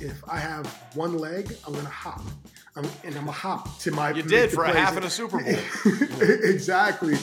if I have one leg, I'm gonna hop, I'm, and I'm gonna hop to my. You did for a half of a Super Bowl. exactly.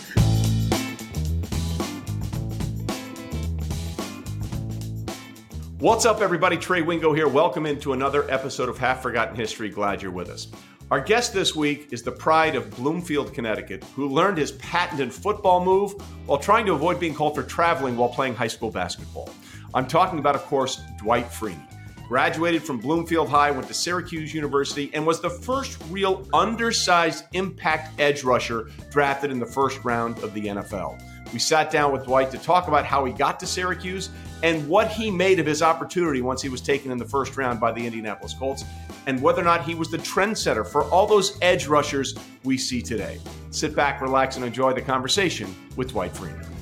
What's up, everybody? Trey Wingo here. Welcome into another episode of Half Forgotten History. Glad you're with us. Our guest this week is the pride of Bloomfield, Connecticut, who learned his patented football move while trying to avoid being called for traveling while playing high school basketball. I'm talking about, of course, Dwight Freeney. Graduated from Bloomfield High, went to Syracuse University, and was the first real undersized impact edge rusher drafted in the first round of the NFL. We sat down with Dwight to talk about how he got to Syracuse and what he made of his opportunity once he was taken in the first round by the Indianapolis Colts, and whether or not he was the trendsetter for all those edge rushers we see today. Sit back, relax, and enjoy the conversation with Dwight Freeney.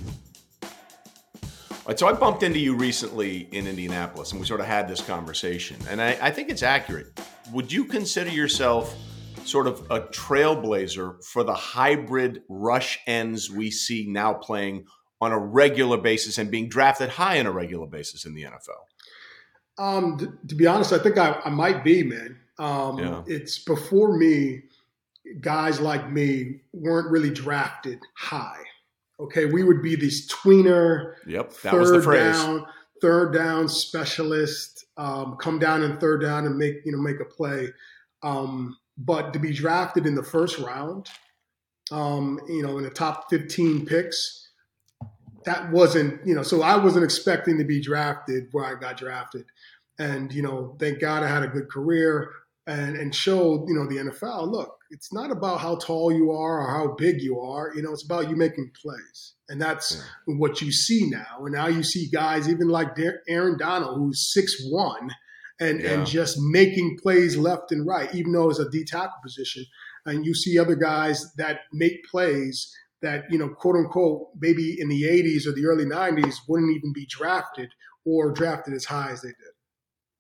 Right, so I bumped into you recently in Indianapolis, and we sort of had this conversation, and I, I think it's accurate. Would you consider yourself sort of a trailblazer for the hybrid rush ends we see now playing on a regular basis and being drafted high on a regular basis in the NFL? Um, th- to be honest, I think I, I might be, man. Um, Yeah. It's before me, guys like me weren't really drafted high. Okay, we would be these tweener, Yep, that third was the phrase. down, third down specialist, um, come down in third down and make you know make a play. Um, but to be drafted in the first round, um, you know, in the top fifteen picks, that wasn't you know. So I wasn't expecting to be drafted where I got drafted, and you know, thank God I had a good career and and showed you know the NFL. Look, it's not about how tall you are or how big you are. You know, it's about you making plays, and that's what you see now. And now you see guys even like Dar- Aaron Donald, who's six one, and Yeah. and just making plays left and right, even though it's a D tackle position. And you see other guys that make plays that you know, quote unquote, maybe in the '80s or the early '90s wouldn't even be drafted or drafted as high as they did.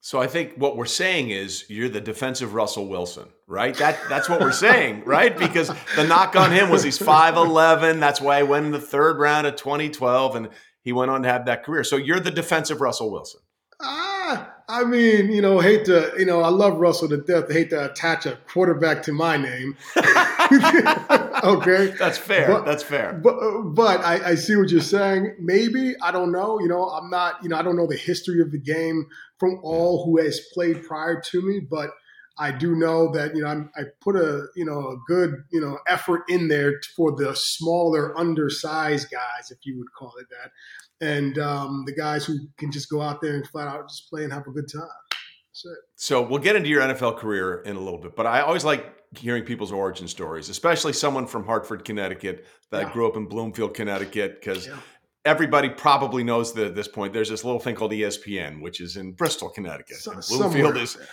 So I think what we're saying is you're the defensive Russell Wilson, right? That that's what we're saying, right? Because the knock on him was he's 5'11. That's why he went in the third round of 2012 and he went on to have that career. So you're the defensive Russell Wilson. Ah, I mean, you know, hate to, you know, I love Russell to death. I hate to attach a quarterback to my name. okay. That's fair. But- that's fair. But but I, I see what you're saying. Maybe I don't know. You know, I'm not. You know, I don't know the history of the game from all who has played prior to me. But I do know that you know I'm, I put a you know a good you know effort in there for the smaller, undersized guys, if you would call it that, and um, the guys who can just go out there and flat out just play and have a good time. That's it. So we'll get into your NFL career in a little bit, but I always like hearing people's origin stories, especially someone from Hartford, Connecticut that Yeah. grew up in Bloomfield, Connecticut, because Yeah. everybody probably knows that at this point there's this little thing called ESPN, which is in Bristol, Connecticut. So- Bloomfield is there.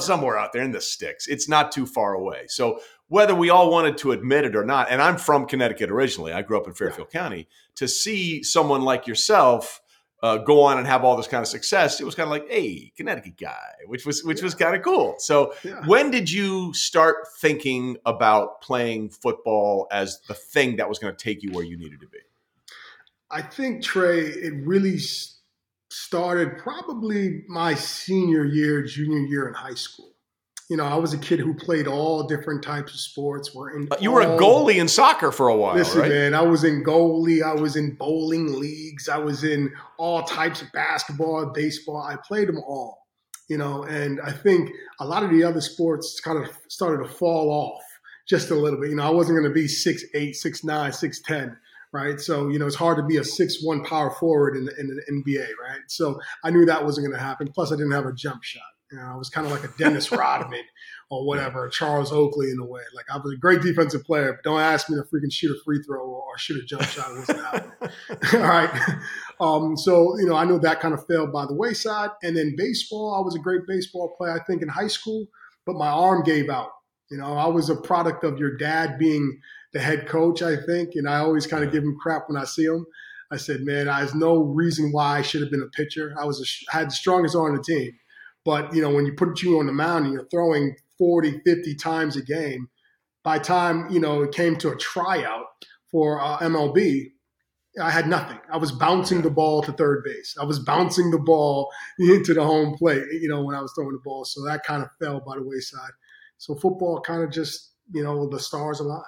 somewhere out there in the sticks. It's not too far away. So whether we all wanted to admit it or not, and I'm from Connecticut originally, I grew up in Fairfield County, to see someone like yourself uh, go on and have all this kind of success, it was kind of like, hey, Connecticut guy, which was which was kind of cool. So Yeah. when did you start thinking about playing football as the thing that was going to take you where you needed to be? I think Trey, it really started probably my senior year, junior year in high school. You know, I was a kid who played all different types of sports. Were in You were a goalie in soccer for a while, Listen, right? man, I was in goalie. I was in bowling leagues. I was in all types of basketball, baseball. I played them all, you know. And I think a lot of the other sports kind of started to fall off just a little bit. You know, I wasn't going to be six eight, six nine, six ten, right? So you know, it's hard to be a six one power forward in the, in the NBA, right? So I knew that wasn't going to happen. Plus, I didn't have a jump shot. You know, I was kind of like a Dennis Rodman or whatever, Charles Oakley in a way. Like I was a great defensive player, but don't ask me to freaking shoot a free throw or, or shoot a jump shot. It wasn't happening. All right. Um, so, you know, I know that kind of fell by the wayside. And then baseball, I was a great baseball player, I think, in high school, but my arm gave out. You know, I was a product of your dad being the head coach, I think. And I always kind of give him crap when I see him. I said, man, there's no reason why I should have been a pitcher. I was a, I had the strongest arm on the team. But, you know, when you put you on the mound and you're throwing 40, 50 times a game, by time, you know, it came to a tryout for uh, MLB, I had nothing. I was bouncing the ball to third base. I was bouncing the ball into the home plate, you know, when I was throwing the ball. So that kind of fell by the wayside. So football kind of just, you know, the stars aligned.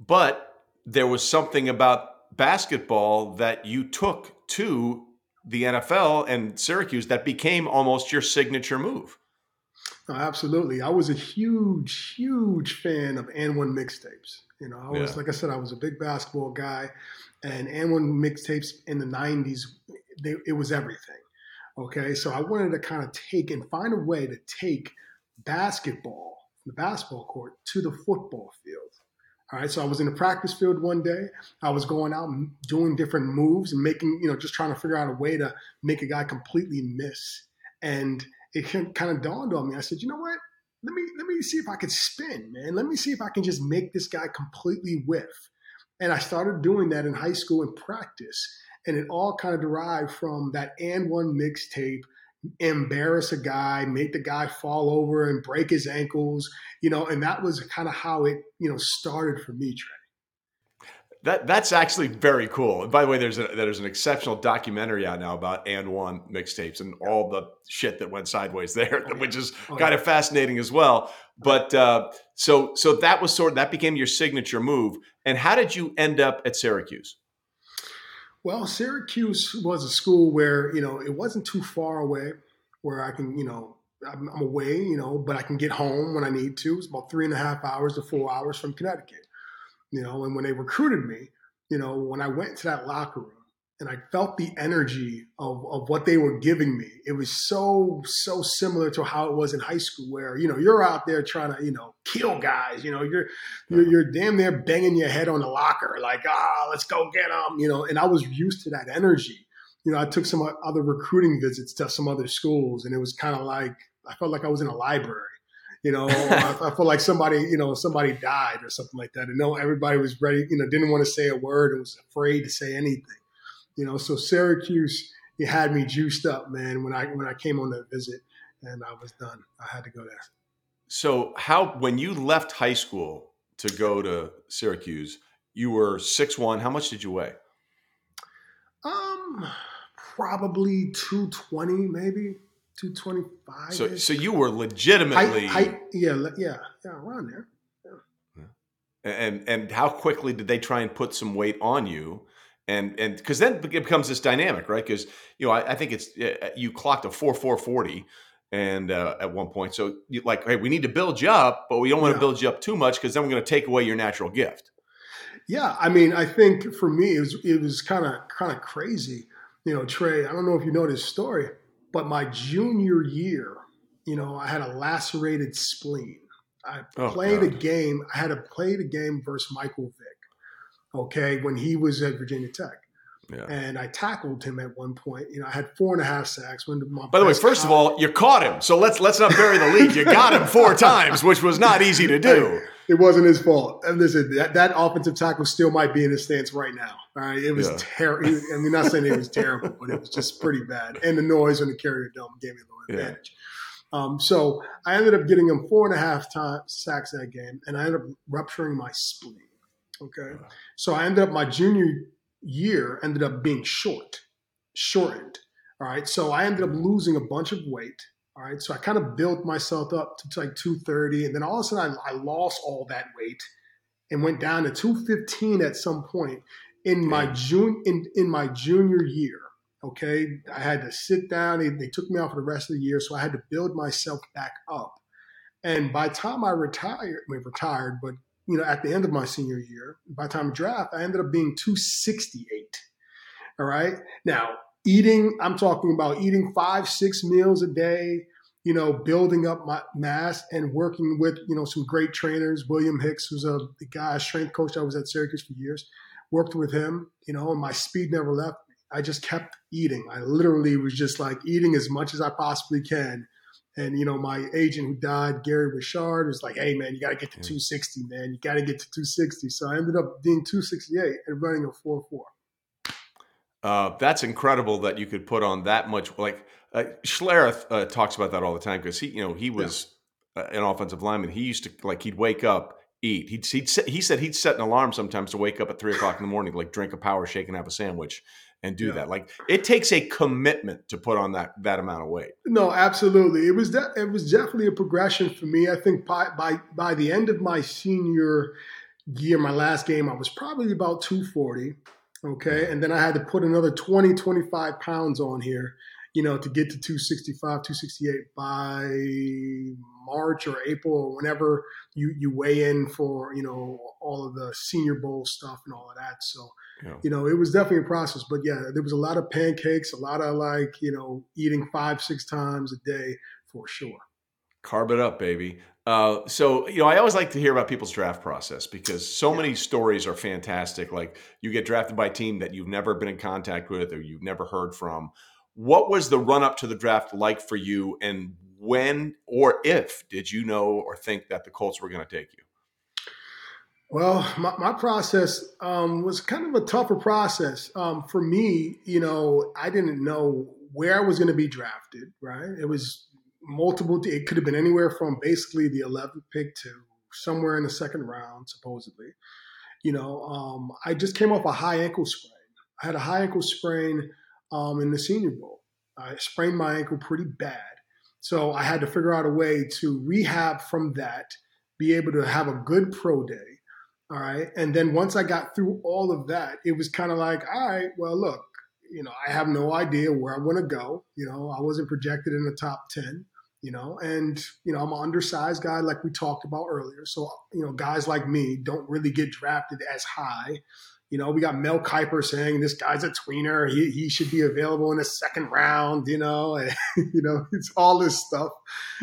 But there was something about basketball that you took to the NFL and Syracuse that became almost your signature move. No, absolutely. I was a huge, huge fan of AND1 mixtapes. You know, I was yeah. like I said, I was a big basketball guy, and AND1 mixtapes in the '90s, they, it was everything. Okay, so I wanted to kind of take and find a way to take basketball, the basketball court, to the football field. All right, so I was in the practice field one day. I was going out and doing different moves and making, you know, just trying to figure out a way to make a guy completely miss. And it kind of dawned on me. I said, you know what? Let me let me see if I can spin, man. Let me see if I can just make this guy completely whiff. And I started doing that in high school in practice. And it all kind of derived from that AND1 mixtape embarrass a guy, make the guy fall over and break his ankles, you know, and that was kind of how it, you know, started for me, Trey. That that's actually very cool. And by the way, there's a, there's an exceptional documentary out now about AND1 mixtapes and all the shit that went sideways there, oh, which is oh, kind yeah. of fascinating as well. But uh, so so that was sort of that became your signature move. And how did you end up at Syracuse? Well, Syracuse was a school where you know it wasn't too far away, where I can you know I'm, I'm away, you know, but I can get home when I need to. It's about three and a half hours to four hours from Connecticut you know, and when they recruited me, you know, when I went to that locker room and I felt the energy of, of what they were giving me, it was so, so similar to how it was in high school where, you know, you're out there trying to, you know, kill guys, you know, you're, you're, you're damn near banging your head on the locker, like, ah, oh, let's go get them, you know, and I was used to that energy. You know, I took some other recruiting visits to some other schools and it was kind of like, I felt like I was in a library you know, I, I felt like somebody, you know, somebody died or something like that. And no, everybody was ready, you know, didn't want to say a word and was afraid to say anything. You know, so Syracuse, it had me juiced up, man, when I when I came on that visit and I was done. I had to go there. So how when you left high school to go to Syracuse, you were six one. How much did you weigh? Um probably 220 maybe 225. So, so you were legitimately, yeah, yeah, yeah, around there. Yeah. And and how quickly did they try and put some weight on you? And and because then it becomes this dynamic, right? Because you know, I, I, think it's you clocked a four four forty, and uh, at one point, so you like, hey, we need to build you up, but we don't want yeah. to build you up too much because then we're going to take away your natural gift. Yeah, I mean, I think for me, it was it was kind of kind of crazy. You know, Trey. I don't know if you know this story but my junior year, you know, I had a lacerated spleen. I oh, played God. a game. I had to play the game versus Michael Vick. Okay, when he was at Virginia Tech. Yeah. And I tackled him at one point. You know, I had four and a half sacks. When By the way, first of all, you caught him. So let's let's not bury the lead. You got him four times, which was not easy to do. It wasn't his fault. And listen, that, that offensive tackle still might be in his stance right now. All right, it was yeah. terrible. I mean, not saying it was terrible, but it was just pretty bad. And the noise on the carrier dome gave me a little advantage. Yeah. Um, so I ended up getting him four and a half times sacks that game, and I ended up rupturing my spleen. Okay, so I ended up my junior year ended up being short, shortened. All right. So I ended up losing a bunch of weight. All right. So I kind of built myself up to like 230. And then all of a sudden I, I lost all that weight and went down to 215 at some point in my June in, in my junior year. Okay. I had to sit down. They, they took me off for the rest of the year. So I had to build myself back up. And by the time I retired, I mean, retired, but you know, at the end of my senior year, by time of draft, I ended up being 268. All right. Now, eating, I'm talking about eating five, six meals a day, you know, building up my mass and working with, you know, some great trainers. William Hicks, who's a the guy, strength coach I was at Syracuse for years, worked with him, you know, and my speed never left. Me. I just kept eating. I literally was just like eating as much as I possibly can and you know, my agent who died, Gary Wichard, was like, "Hey, man, you got to get to 260, man. You got to get to 260." So I ended up being 268 and running a 4-4. Uh, that's incredible that you could put on that much. Like uh, Schlereth uh, talks about that all the time because he, you know, he was yeah. an offensive lineman. He used to like he'd wake up, eat. He'd, he'd he said he'd set an alarm sometimes to wake up at three o'clock in the morning, like drink a power shake and have a sandwich and do yeah. that. Like it takes a commitment to put on that that amount of weight. No, absolutely. It was de- it was definitely a progression for me. I think by by by the end of my senior year, my last game, I was probably about 240. Okay. And then I had to put another 20, 25 pounds on here, you know, to get to 265, 268 by March or April or whenever you, you weigh in for, you know, all of the senior bowl stuff and all of that. So, yeah. you know, it was definitely a process. But yeah, there was a lot of pancakes, a lot of like, you know, eating five, six times a day for sure. Carb it up, baby. Uh, so you know, I always like to hear about people's draft process because so yeah. many stories are fantastic. Like you get drafted by a team that you've never been in contact with or you've never heard from. What was the run up to the draft like for you, and when or if did you know or think that the Colts were going to take you? Well, my, my process um, was kind of a tougher process um, for me. You know, I didn't know where I was going to be drafted. Right? It was multiple. It could have been anywhere from basically the 11th pick to somewhere in the second round, supposedly. You know, um, I just came off a high ankle sprain. I had a high ankle sprain um, in the Senior Bowl. I sprained my ankle pretty bad, so I had to figure out a way to rehab from that, be able to have a good pro day. All right, and then once I got through all of that, it was kind of like, all right, well, look, you know, I have no idea where I want to go. You know, I wasn't projected in the top 10 you know, and you know, I'm an undersized guy like we talked about earlier. So, you know, guys like me don't really get drafted as high. You know, we got Mel Kiper saying this guy's a tweener. He, he should be available in the second round, you know, and, you know, it's all this stuff.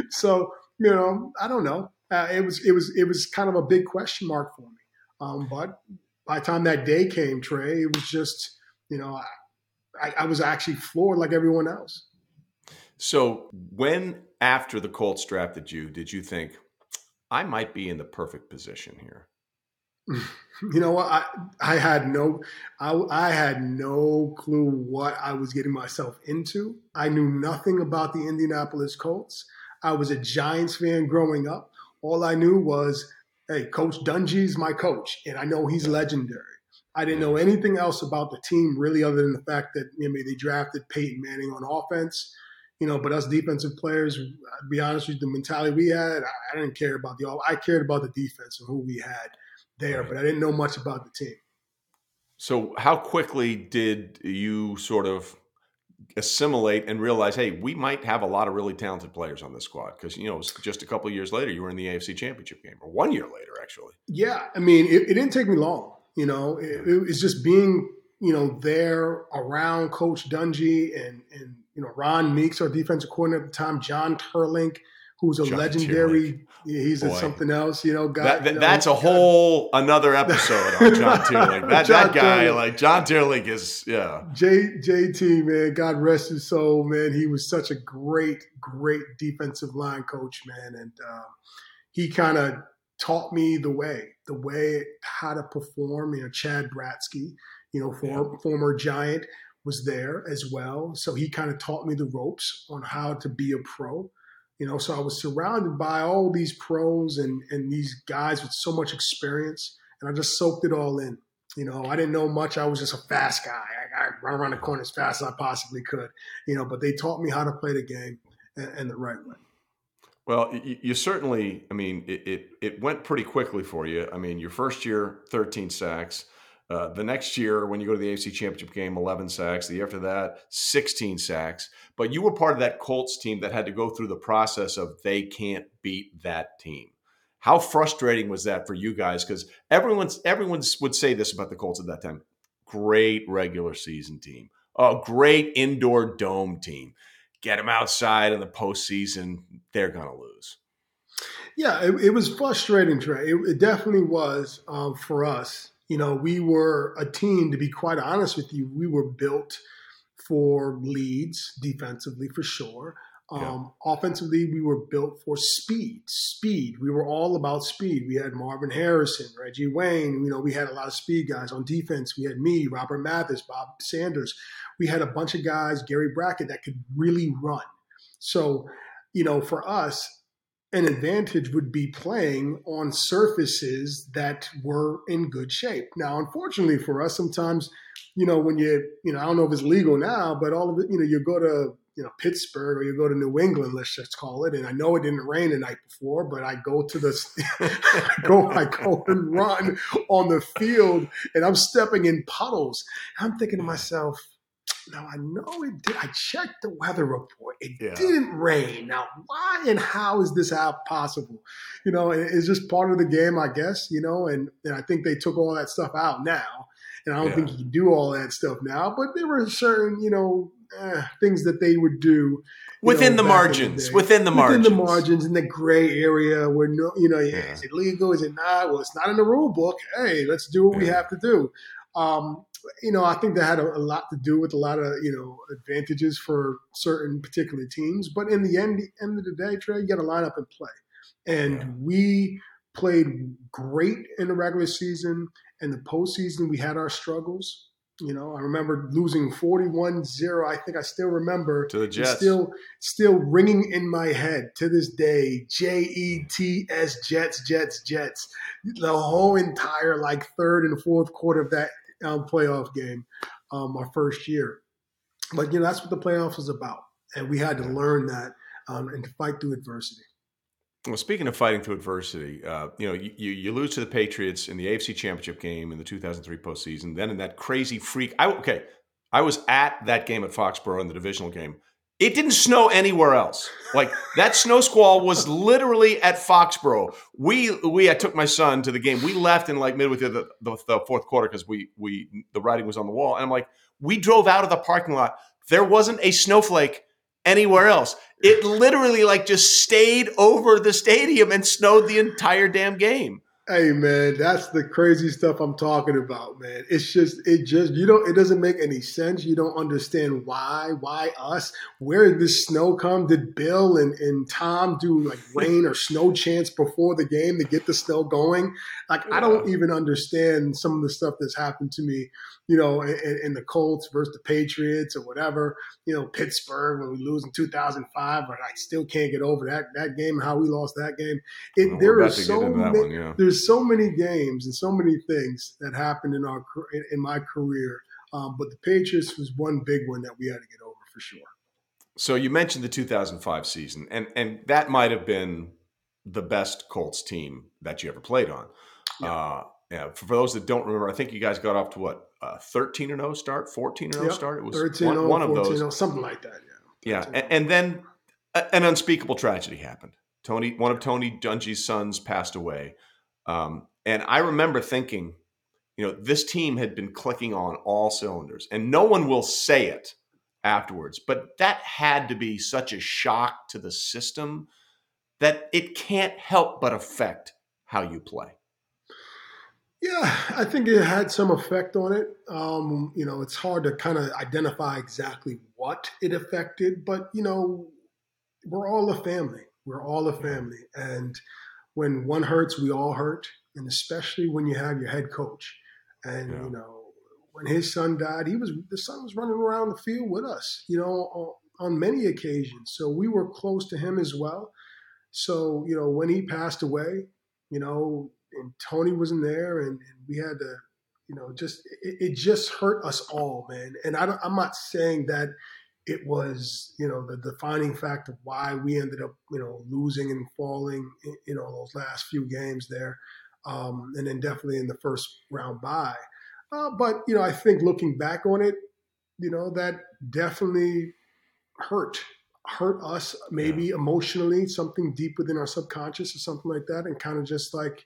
So, you know, I don't know. Uh, it was it was it was kind of a big question mark for me. Um, but by the time that day came, Trey, it was just, you know, I, I was actually floored like everyone else. So when after the Colts drafted you, did you think I might be in the perfect position here? You know what? I I had no I, I had no clue what I was getting myself into. I knew nothing about the Indianapolis Colts. I was a Giants fan growing up. All I knew was, hey, Coach Dungy's my coach, and I know he's legendary. I didn't know anything else about the team really, other than the fact that know, they drafted Peyton Manning on offense you know, but us defensive players, to be honest with you, the mentality we had, I, I didn't care about the all. I cared about the defense and who we had there, right. but I didn't know much about the team. So, how quickly did you sort of assimilate and realize, hey, we might have a lot of really talented players on this squad? Because you know, just a couple years later, you were in the AFC Championship game, or one year later, actually. Yeah, I mean, it, it didn't take me long. You know, it, it's just being you know there around Coach Dungy and and you know, Ron Meeks, our defensive coordinator at the time, John Teerlinck, who's a John legendary. He's a something else, you know. Guy, that, that, you know, that's a whole another episode on John Teerlinck. That John that guy, like John Teerlinck, is yeah. J JT man, God rest his soul, man. He was such a great, great defensive line coach, man, and uh, he kind of taught me the way, the way how to perform. You know, Chad Bratzke, you know, for, yeah. former Giant was there as well. So he kind of taught me the ropes on how to be a pro. You know, so I was surrounded by all these pros and, and these guys with so much experience, and I just soaked it all in. You know, I didn't know much. I was just a fast guy. I, I run around the corner as fast as I possibly could. You know, but they taught me how to play the game and, and the right way. Well, you, you, certainly, I mean, it, it, it went pretty quickly for you. I mean, your first year, 13 sacks. Uh, the next year, when you go to the AFC Championship game, 11 sacks. The year after that, 16 sacks. But you were part of that Colts team that had to go through the process of they can't beat that team. How frustrating was that for you guys? Because everyone's everyone would say this about the Colts at that time. Great regular season team, a great indoor dome team. Get them outside in the postseason, they're gonna lose. Yeah, it, it was frustrating, Trey. It, it definitely was um, for us you know, we were a team, to be quite honest with you, we were built for leads defensively for sure. Um, yeah. Offensively, we were built for speed. Speed. We were all about speed. We had Marvin Harrison, Reggie Wayne. You know, we had a lot of speed guys on defense. We had me, Robert Mathis, Bob Sanders. We had a bunch of guys, Gary Brackett, that could really run. So, you know, for us, an advantage would be playing on surfaces that were in good shape. Now, unfortunately for us, sometimes, you know, when you, you know, I don't know if it's legal now, but all of it, you know, you go to, you know, Pittsburgh or you go to New England, let's just call it. And I know it didn't rain the night before, but I go to the, I go, I go and run on the field and I'm stepping in puddles. I'm thinking to myself, now I know it did. I checked the weather report. It yeah. didn't rain. Now, why and how is this how possible? You know, it's just part of the game, I guess. You know, and, and I think they took all that stuff out now, and I don't yeah. think you can do all that stuff now. But there were certain, you know, eh, things that they would do within know, the margins. The within the margins. Within the margins in the gray area where no, you know, yeah. is it legal? Is it not? Well, it's not in the rule book. Hey, let's do what we have to do. Um, you know, I think that had a, a, lot to do with a lot of you know advantages for certain particular teams. But in the end, the end of the day, Trey, you got to line up and play. And yeah. we played great in the regular season. and the postseason, we had our struggles. You know, I remember losing 41-0. I think I still remember to the Jets. Still, still ringing in my head to this day. J E T S Jets, Jets, Jets. The whole entire like third and fourth quarter of that um, playoff game um, our first year. But you know that's what the playoffs is about, and we had to learn that um, and to fight through adversity. Well, speaking of fighting through adversity, uh, you know, you, you lose to the Patriots in the AFC Championship game in the 2003 postseason. Then in that crazy freak, I okay, I was at that game at Foxborough in the divisional game. It didn't snow anywhere else. Like that snow squall was literally at Foxborough. We we I took my son to the game. We left in like midway through the, the, the fourth quarter because we we the writing was on the wall. And I'm like, we drove out of the parking lot. There wasn't a snowflake anywhere else. It literally like just stayed over the stadium and snowed the entire damn game. Hey man, that's the crazy stuff I'm talking about, man. It's just it just you don't it doesn't make any sense. You don't understand why, why us? Where did this snow come? Did Bill and, and Tom do like rain or snow chants before the game to get the snow going? Like. I don't even understand some of the stuff that's happened to me you know, in, in, the Colts versus the Patriots or whatever, you know, Pittsburgh when we lose in 2005, but I still can't get over that that game and how we lost that game. It, well, there are so many, one, yeah. there's so many games and so many things that happened in our in, in my career, um, but the Patriots was one big one that we had to get over for sure. So you mentioned the 2005 season, and and that might have been the best Colts team that you ever played on. Yeah. Uh, yeah, for those that don't remember, I think you guys got off to what uh, 13 and 0 start, 14 and 0 yep. start. It was 13 one, one of those, something like that. Yeah, yeah, and, and, then an unspeakable tragedy happened. Tony, one of Tony Dungy's sons, passed away, um, and I remember thinking, you know, this team had been clicking on all cylinders, and no one will say it afterwards, but that had to be such a shock to the system that it can't help but affect how you play. Yeah, I think it had some effect on it. Um, you know, it's hard to kind of identify exactly what it affected, but you know, we're all a family. We're all a family, and when one hurts, we all hurt, and especially when you have your head coach. And yeah. you know, when his son died, he was the son was running around the field with us. You know, on, on many occasions, so we were close to him as well. So you know, when he passed away, you know, and Tony wasn't there, and, and we had to, you know, just it, it, just hurt us all, man. And I am not saying that it was, you know, the defining fact of why we ended up, you know, losing and falling, in, you know, those last few games there, um, and then definitely in the first round bye. Uh, but you know, I think looking back on it, you know, that definitely hurt hurt us maybe yeah. emotionally something deep within our subconscious or something like that and kind of just like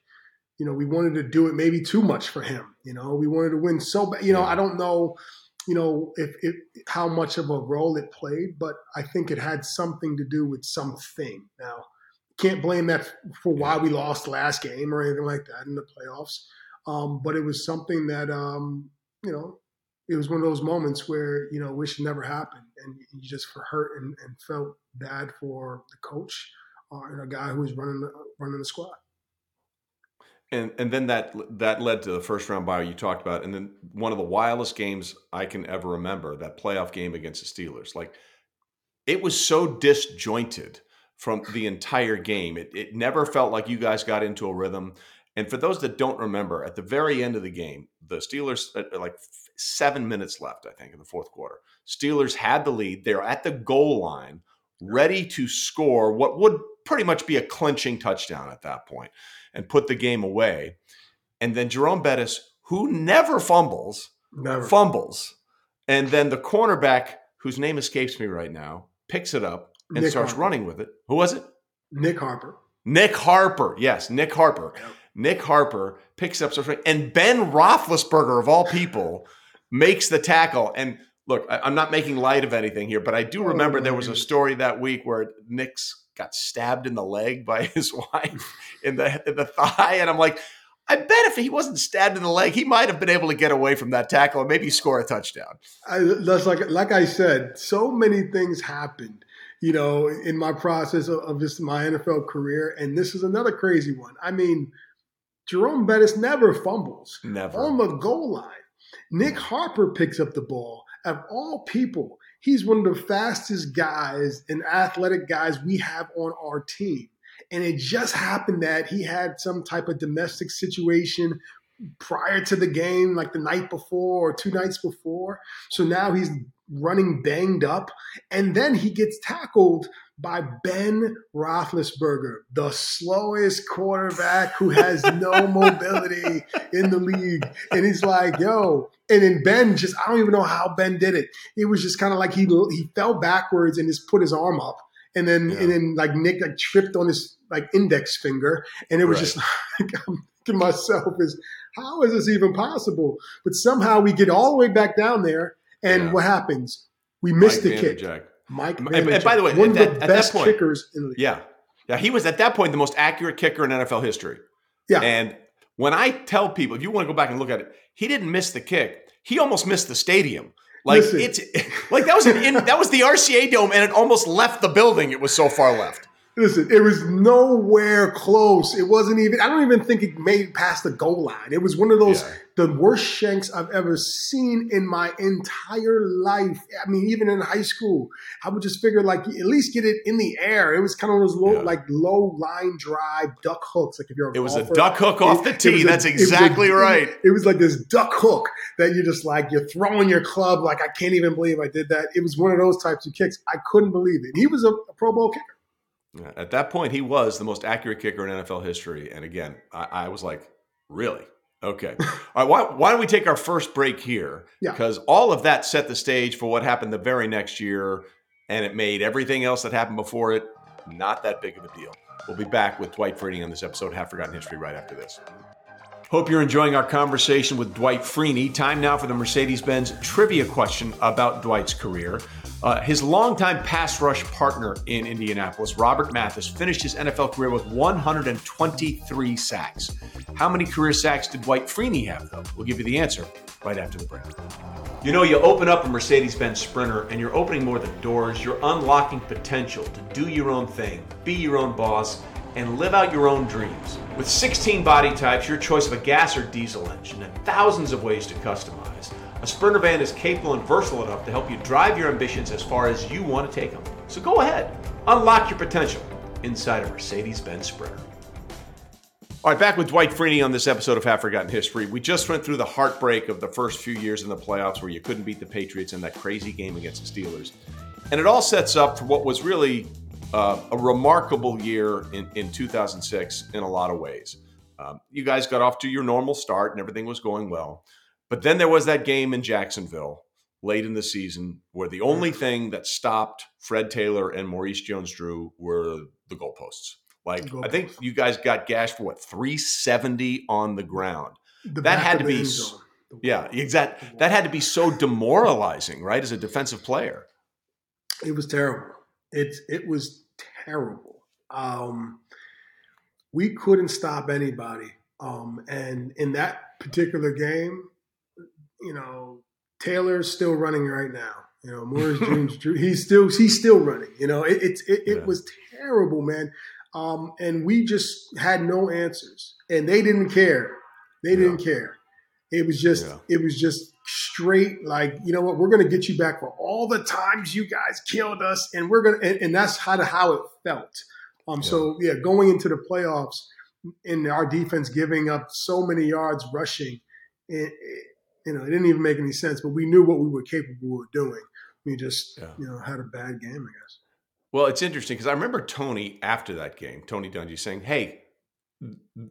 you know, we wanted to do it maybe too much for him. You know, we wanted to win so bad. You know, I don't know, you know, if, if how much of a role it played, but I think it had something to do with something. Now, can't blame that for why we lost last game or anything like that in the playoffs. Um, but it was something that, um, you know, it was one of those moments where you know wish it never happened, and you just hurt and, and felt bad for the coach uh, and a guy who was running the, running the squad and and then that that led to the first round bye you talked about, and then one of the wildest games I can ever remember that playoff game against the Steelers. Like it was so disjointed from the entire game. It, it never felt like you guys got into a rhythm. And for those that don't remember, at the very end of the game, the Steelers, uh, like seven minutes left, I think, in the fourth quarter, Steelers had the lead. They're at the goal line, ready to score what would pretty much be a clinching touchdown at that point and put the game away. And then Jerome Bettis, who never fumbles, Never. fumbles. And then the cornerback, whose name escapes me right now, picks it up and Nick starts Harper. running with it. Who was it? Nick Harper. Nick Harper. Yes, Nick Harper. Yep. Nick Harper picks up starts running, and Ben Roethlisberger of all people makes the tackle. And look, I, am not making light of anything here, but I do Oh, remember there was a story that week where Nick's got stabbed in the leg by his wife in the in the thigh, and I'm like. I bet if he wasn't stabbed in the leg, he might have been able to get away from that tackle and maybe score a touchdown. I, that's like like I said, so many things happened, you know, in my process of, of just my NFL career, and this is another crazy one. I mean, Jerome Bettis never fumbles Never. on the goal line. Nick Harper picks up the ball. Of all people, he's one of the fastest guys and athletic guys we have on our team. And it just happened that he had some type of domestic situation prior to the game, like the night before or two nights before. So now he's running banged up. And then he gets tackled by Ben Roethlisberger, the slowest quarterback who has no mobility in the league. And he's like, yo. And then Ben just, I don't even know how Ben did it. It was just kind of like he he fell backwards and just put his arm up. And then Yeah. and then like Nick like tripped on his like index finger. And it was Right. just like I'm thinking myself is how is this even possible? But somehow we get all the way back down there, and Yeah. what happens? We miss the kick. Mike, And- and by the way, one at of that- the at that best point- kickers in the. Yeah. Yeah. He was at that point the most accurate kicker in NFL history. Yeah. And when I tell people, if you want to go back and look at it, he didn't miss the kick. He almost missed the stadium. Like Listen. it's like that was an in, that was the RCA dome and it almost left the building. It was so far left. Listen, it was nowhere close. It wasn't even. I don't even think it made past the goal line. It was one of those Yeah. the worst shanks I've ever seen in my entire life. I mean, even in high school, I would just figure like at least get it in the air. It was kind of those low, Yeah. like low line drive duck hooks. Like if you're a It was a duck hook off the It- it tee. was a- That's it a- exactly right. It was like this duck hook that you're just like you're throwing your club like I can't even believe I did that. It was one of those types of kicks. I couldn't believe it. He was a, a Pro Bowl kicker. Yeah, At that point, he was the most accurate kicker in NFL history. And again, I, I was like, really? Okay. All right. Why, why don't we take our first break here? Yeah. Because all of that set the stage for what happened the very next year, and it made everything else that happened before it not that big of a deal. We'll be back with Dwight Freeney on this episode, Half Forgotten History, right after this. Hope you're enjoying our conversation with Dwight Freeney. Time now for the Mercedes Benz trivia question about Dwight's career. Uh, his longtime pass rush partner in Indianapolis, Robert Mathis, finished his NFL career with 123 sacks. How many career sacks did Dwight Freeney have, though? We'll give you the answer right after the break. You know, you open up a Mercedes Benz Sprinter and you're opening more than doors, you're unlocking potential to do your own thing, be your own boss, and live out your own dreams. With 16 body types, your choice of a gas or diesel engine, and thousands of ways to customize, a Sprinter van is capable and versatile enough to help you drive your ambitions as far as you want to take them. So go ahead, unlock your potential inside a Mercedes Benz Sprinter. All right, back with Dwight Freeney on this episode of Half Forgotten History. We just went through the heartbreak of the first few years in the playoffs where you couldn't beat the Patriots in that crazy game against the Steelers. And it all sets up for what was really uh, a remarkable year in, in 2006 in a lot of ways. Um, you guys got off to your normal start and everything was going well. But then there was that game in Jacksonville late in the season where the only thing that stopped Fred Taylor and Maurice Jones Drew were the goalposts. Like, I think you guys got gashed for what, 370 on the ground. The That had to be end s- zone. The Yeah, exactly. That had to be so demoralizing, right, as a defensive player. It was terrible. It it was terrible. Um, we couldn't stop anybody. Um, and in that particular game, you know, Taylor's still running right now. You know, Maurice Jones, he's still he's still running. You know, it it, it, it Yeah. was terrible, man. Um, and we just had no answers, and they didn't care. They didn't care. It was just Yeah. it was just straight like you know what we're going to get you back for all the times you guys killed us and we're going to and, and, that's how to how it felt um yeah. so yeah going into the playoffs in our defense giving up so many yards rushing it, it, you know it didn't even make any sense but we knew what we were capable of doing we just yeah. you know had a bad game i guess well it's interesting because i remember tony after that game tony dungy saying hey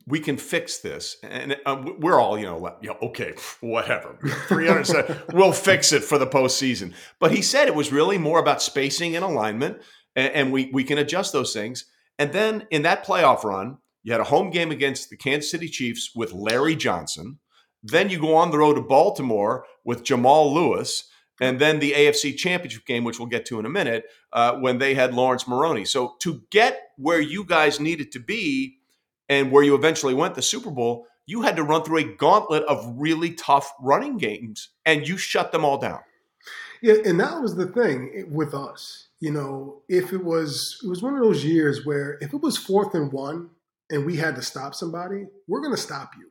we can fix this. And uh, we're all, you know, know okay, whatever. 300, we'll fix it for the postseason. But he said it was really more about spacing and alignment, and, and we, we can adjust those things. And then in that playoff run, you had a home game against the Kansas City Chiefs with Larry Johnson. Then you go on the road to Baltimore with Jamal Lewis. And then the AFC Championship game, which we'll get to in a minute, uh, when they had Laurence Maroney. So to get where you guys needed to be, and where you eventually went, the Super Bowl, you had to run through a gauntlet of really tough running games, and you shut them all down. Yeah, and that was the thing with us. You know, if it was it was one of those years where if it was fourth and one and we had to stop somebody, we're to stop you.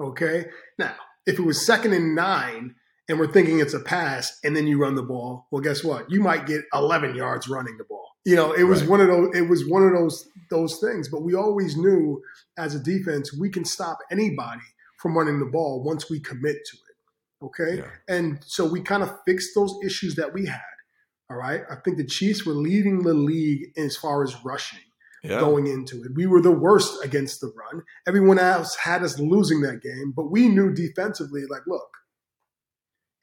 Okay. Now, if it was second and nine and we're thinking it's a pass and then you run the ball, well, guess what? You might get 11 yards running the ball. You know, it was right. one of those. It was one of those those things. But we always knew as a defense we can stop anybody from running the ball once we commit to it. Okay, yeah. and so we kind of fixed those issues that we had. All right, I think the Chiefs were leading the league as far as rushing. Yeah. Going into it, we were the worst against the run. Everyone else had us losing that game, but we knew defensively, like, look,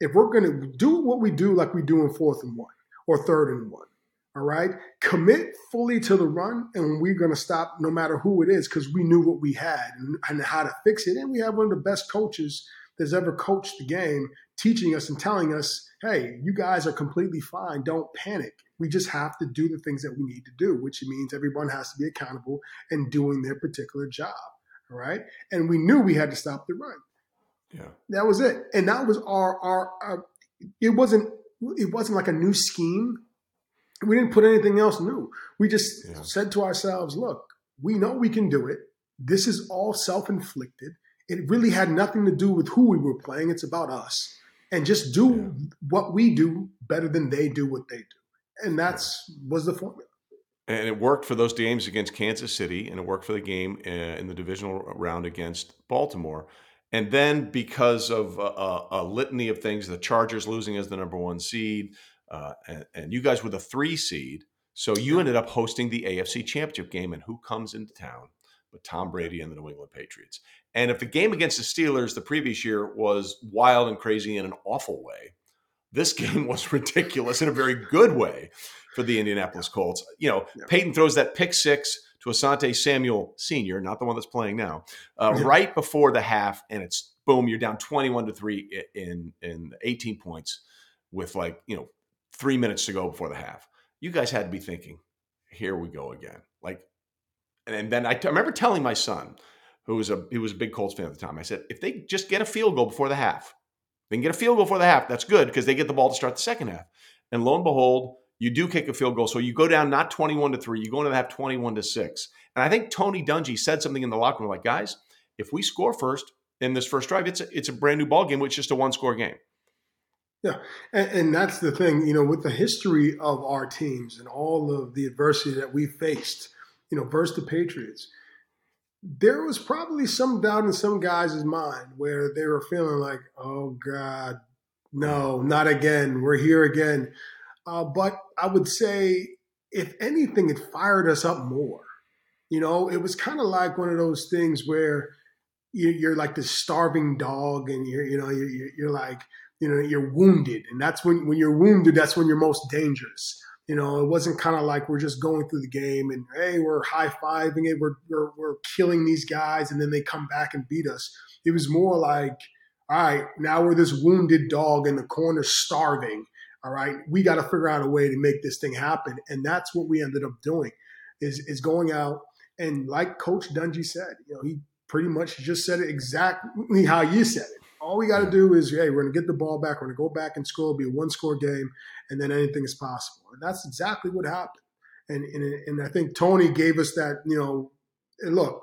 if we're going to do what we do, like we do in fourth and one or third and one, all right. Commit fully to the run, and we're going to stop no matter who it is because we knew what we had and, and, how to fix it. And we have one of the best coaches that's ever coached the game teaching us and telling us, hey, you guys are completely fine. Don't panic. We just have to do the things that we need to do, which means everyone has to be accountable and doing their particular job. All right. And we knew we had to stop the run. Yeah. That was it. And that was our, our, our it wasn't, it wasn't like a new scheme we didn't put anything else new. We just yeah. said to ourselves, look, we know we can do it. This is all self inflicted. It really had nothing to do with who we were playing. It's about us. And just do yeah. what we do better than they do what they do. And that's was the formula. And it worked for those games against Kansas City, and it worked for the game uh, in the divisional round against Baltimore. And then, because of a, a, litany of things, the Chargers losing as the number one seed, uh, and, and, you guys were the three seed. So you ended up hosting the AFC Championship game, and who comes into town but Tom Brady and the New England Patriots? And if the game against the Steelers the previous year was wild and crazy in an awful way, this game was ridiculous in a very good way for the Indianapolis Colts. You know. Peyton throws that pick six to Asante Samuel Sr., not the one that's playing now, uh, right before the half, and it's boom, you're down 21 to 3 in in 18 points with like, you know, three minutes to go before the half. You guys had to be thinking, here we go again. Like, and then I, t- I remember telling my son, who was a he was a big Colts fan at the time, I said, if they just get a field goal before the half, they can get a field goal before the half. That's good because they get the ball to start the second half. And lo and behold, you do kick a field goal. So you go down not 21 to 3, you go into the half 21 to 6. And I think Tony Dungy said something in the locker room like, guys, if we score first in this first drive, it's a, it's a brand new ball game, which is just a one score game. Yeah, and, and, that's the thing, you know, with the history of our teams and all of the adversity that we faced, you know, versus the Patriots, there was probably some doubt in some guys' mind where they were feeling like, oh God, no, not again. We're here again. Uh, but I would say, if anything, it fired us up more. You know, it was kind of like one of those things where you're like this starving dog and you're, you know, you're, you're like, you know you're wounded. And that's when when you're wounded that's when you're most dangerous. You know it wasn't kind of like we're just going through the game and hey we're high-fiving it we're, we're we're killing these guys and then they come back and beat us. It was more like all right now we're this wounded dog in the corner starving all right? We got to figure out a way to make this thing happen. And that's what we ended up doing is is going out and like coach dungy said you know he pretty much just said it exactly how you said it all we got to do is, hey, we're going to get the ball back. We're going to go back and score. It'll be a one score game, and then anything is possible. And that's exactly what happened. And, and, and I think Tony gave us that, you know, look,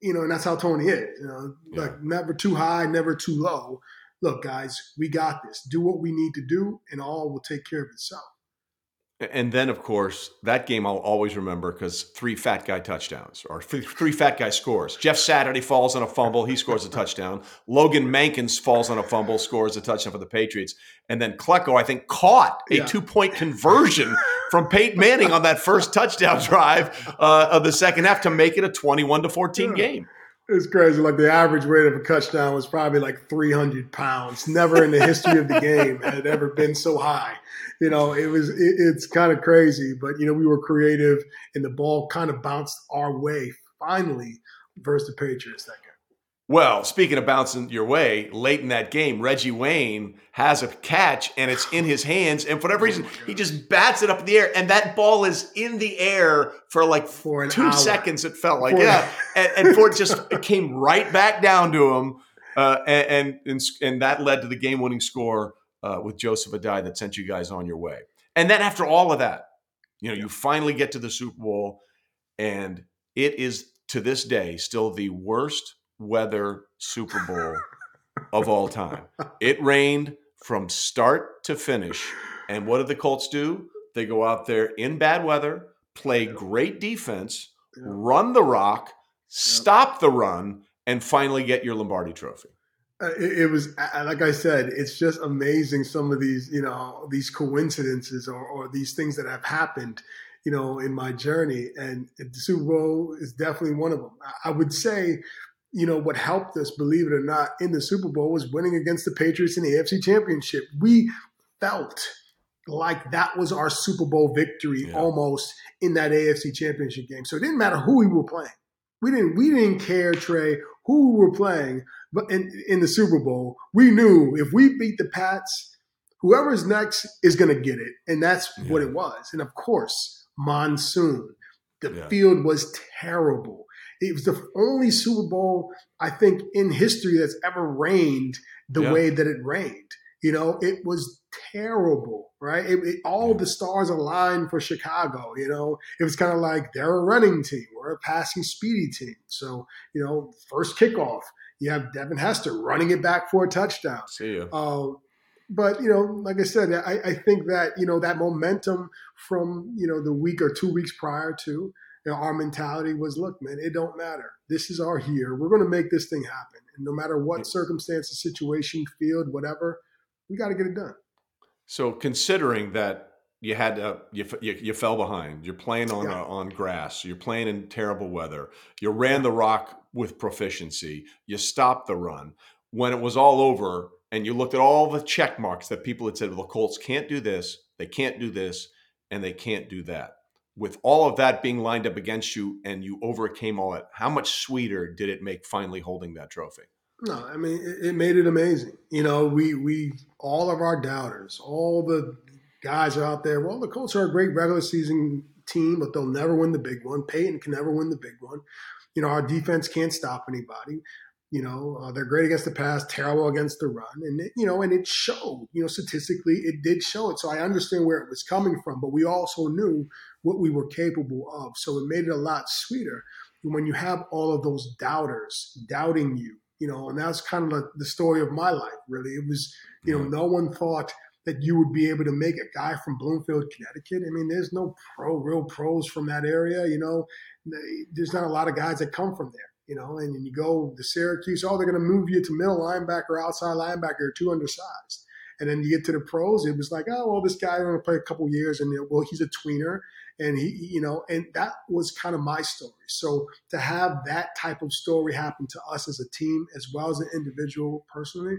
you know, and that's how Tony is, you know, yeah. like never too high, never too low. look, guys, we got this. Do what we need to do, and all will take care of itself. And then, of course, that game I'll always remember because three fat guy touchdowns or three, three, fat guy scores. Jeff Saturday falls on a fumble, he scores a touchdown. Logan Mankins falls on a fumble, scores a touchdown for the Patriots. And then Klecko, I think, caught a yeah. two point conversion from Peyton Manning on that first touchdown drive uh, of the second half to make it a 21 to 14 game. It's crazy. Like the average weight of a touchdown was probably like 300 pounds. Never in the history of the game had it ever been so high. You know, it was, it, it's kind of crazy, but, you know, we were creative and the ball kind of bounced our way finally versus the Patriots that game. Well, speaking of bouncing your way, late in that game, Reggie Wayne has a catch and it's in his hands. And for whatever reason, he just bats it up in the air. And that ball is in the air for like for two hour. seconds, it felt like. For yeah. and, and for it just it came right back down to him. Uh, and, and, and that led to the game winning score uh, with Joseph Addai that sent you guys on your way. And then after all of that, you know, you finally get to the Super Bowl, and it is to this day still the worst weather Super Bowl of all time. It rained from start to finish. And what did the Colts do? They go out there in bad weather, play great defense, run the rock, stop the run, and finally get your Lombardi trophy. Uh, it, it, was like I said, it's just amazing some of these, you know, these coincidences or, or these things that have happened, you know, in my journey. And the Super Bowl is definitely one of them. I would say you know, what helped us, believe it or not, in the Super Bowl was winning against the Patriots in the AFC Championship. We felt like that was our Super Bowl victory yeah. almost in that AFC Championship game. So it didn't matter who we were playing. We didn't we didn't care, Trey, who we were playing, but in, in the Super Bowl, we knew if we beat the Pats, whoever's next is gonna get it. And that's yeah. what it was. And of course, monsoon. The yeah. field was terrible. It was the only Super Bowl I think in history that's ever rained the yeah. way that it rained. You know, it was terrible, right? It, it, all the stars aligned for Chicago. You know, it was kind of like they're a running team, we're a passing speedy team. So, you know, first kickoff, you have Devin Hester running it back for a touchdown. See you. Uh, but you know, like I said, I, I, think that you know that momentum from you know the week or two weeks prior to you know, our mentality was, look, man, it don't matter. This is our year. We're going to make this thing happen. And no matter what circumstance, situation, field, whatever, we got to get it done. So considering that you had uh, you, you, you fell behind, you're playing on yeah. uh, on grass, you're playing in terrible weather, you ran the rock with proficiency, you stopped the run. When it was all over, and you looked at all the check marks that people had said, well, the Colts can't do this, they can't do this, and they can't do that with all of that being lined up against you and you overcame all that, how much sweeter did it make finally holding that trophy? No, I mean it, made it amazing. You know, we we all of our doubters, all the guys are out there. Well, the Colts are a great regular season team, but they'll never win the big one. Peyton can never win the big one. You know, our defense can't stop anybody. You know, uh, they're great against the pass, terrible against the run, and it, you know, and it showed. You know, statistically, it did show it. So I understand where it was coming from, but we also knew what we were capable of. So it made it a lot sweeter when you have all of those doubters doubting you. You know, and that's kind of the, the story of my life. Really, it was. You know, no one thought that you would be able to make a guy from Bloomfield, Connecticut. I mean, there's no pro, real pros from that area. You know, there's not a lot of guys that come from there you know, and, you go to Syracuse, oh, they're going to move you to middle linebacker, outside linebacker, too undersized. And then you get to the pros, it was like, oh, well, this guy going to play a couple years, and well, he's a tweener, and he, you know, and that was kind of my story. So to have that type of story happen to us as a team, as well as an individual personally,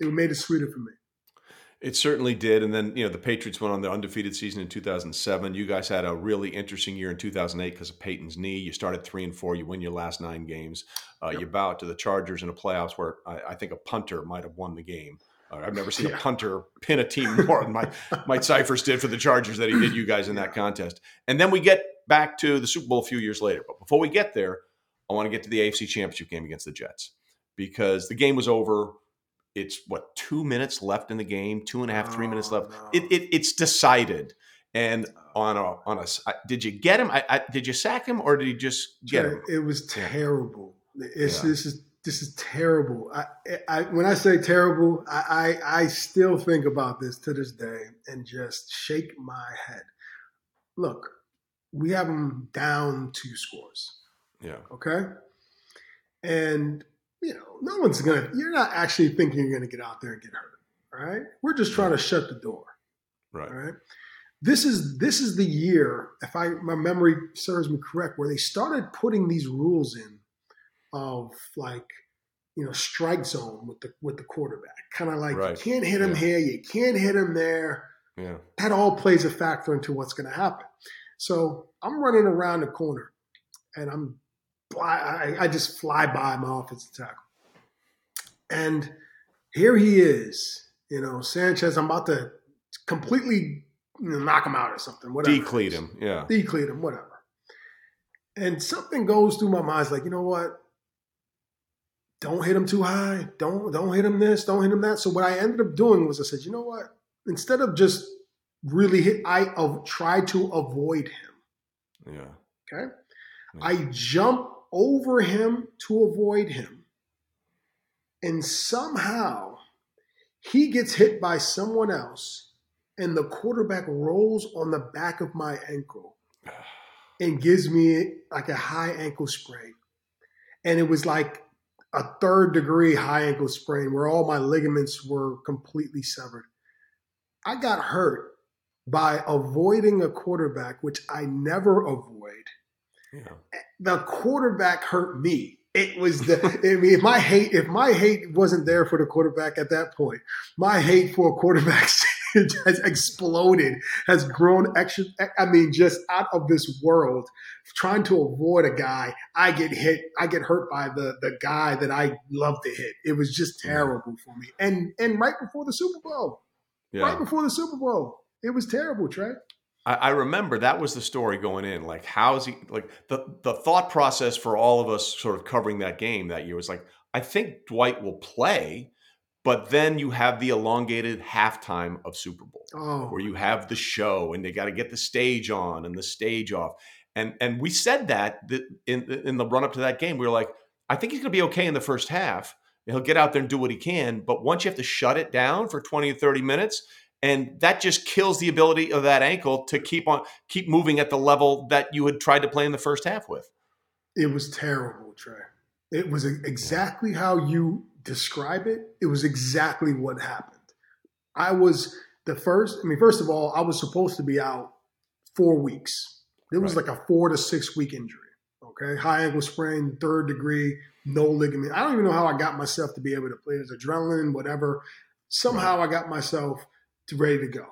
it made it sweeter for me. It certainly did. And then, you know, the Patriots went on their undefeated season in 2007. You guys had a really interesting year in 2008 because of Peyton's knee. You started three and four. You win your last nine games. Uh, yep. You bow out to the Chargers in the playoffs where I, I think a punter might have won the game. Uh, I've never seen yeah. a punter pin a team more than Mike, Mike Scifres did for the Chargers that he did you guys in that contest. And then we get back to the Super Bowl a few years later. But before we get there, I want to get to the AFC Championship game against the Jets because the game was over it's what two minutes left in the game, two and a half, oh, three minutes left. No. It, it, oh. it's decided. And oh. on a on a, did you get him? I, I, did you sack him or did you just get him? It was terrible. It's yeah. this is this is terrible. I, I when I say terrible, I, I, I still think about this to this day and just shake my head. Look, we have them down two scores. Yeah. Okay. And you know, no one's gonna. You're not actually thinking you're gonna get out there and get hurt. Right. We're just trying to shut the door. Right. Right. This is this is the year, if I my memory serves me correct, where they started putting these rules in of like you know strike zone with the with the quarterback. Kind of like Right. you can't hit him Yeah. here, you can't hit him there. Yeah. That all plays a factor into what's going to happen. So I'm running around the corner, and I'm fly, I, I just fly by my offensive tackle, and here he is. You know, Sanchez. I'm about to completely you know, knock him out or something. Whatever. Decleat him. Yeah. decleat him, whatever. And something goes through my mind, it's like, you know what? Don't hit him too high. Don't don't hit him this. Don't hit him that. So what I ended up doing was I said, you know what? Instead of just really hit, I of try to avoid him. Yeah. Okay, I jump over him to avoid him, and somehow he gets hit by someone else, and the quarterback rolls on the back of my ankle and gives me like a high ankle sprain. And it was like a third degree high ankle sprain where all my ligaments were completely severed. I got hurt by avoiding a quarterback, which I never avoid. Yeah. The quarterback hurt me. It was the I mean, if my hate if my hate wasn't there for the quarterback at that point, my hate for quarterbacks has exploded, has grown extra. I mean, just out of this world. Trying to avoid a guy, I get hit. I get hurt by the the guy that I love to hit. It was just terrible for me. And and right before the Super Bowl, Yeah. right before the Super Bowl, it was terrible, Trey. I, I remember that was the story going in. Like, how's he? Like the the thought process for all of us sort of covering that game that year was like, I think Dwight will play, but then you have the elongated halftime of Super Bowl Oh, where you have the show and they got to get the stage on and the stage off. And and we said that in in the run up to that game, we were like, I think he's going to be okay in the first half. He'll get out there and do what he can, but once you have to shut it down for 20 or 30 minutes, and that just kills the ability of that ankle to keep on keep moving at the level that you had tried to play in the first half with. It was terrible, Trey. It was exactly how you describe it. It was exactly what happened. I was the first, I mean, first of all, I was supposed to be out four weeks. It was Right. like a four to six week injury. Okay. High ankle sprain, third degree, no ligament. I don't even know how I got myself to be able to play. Was adrenaline, whatever. Somehow I got myself to ready to go.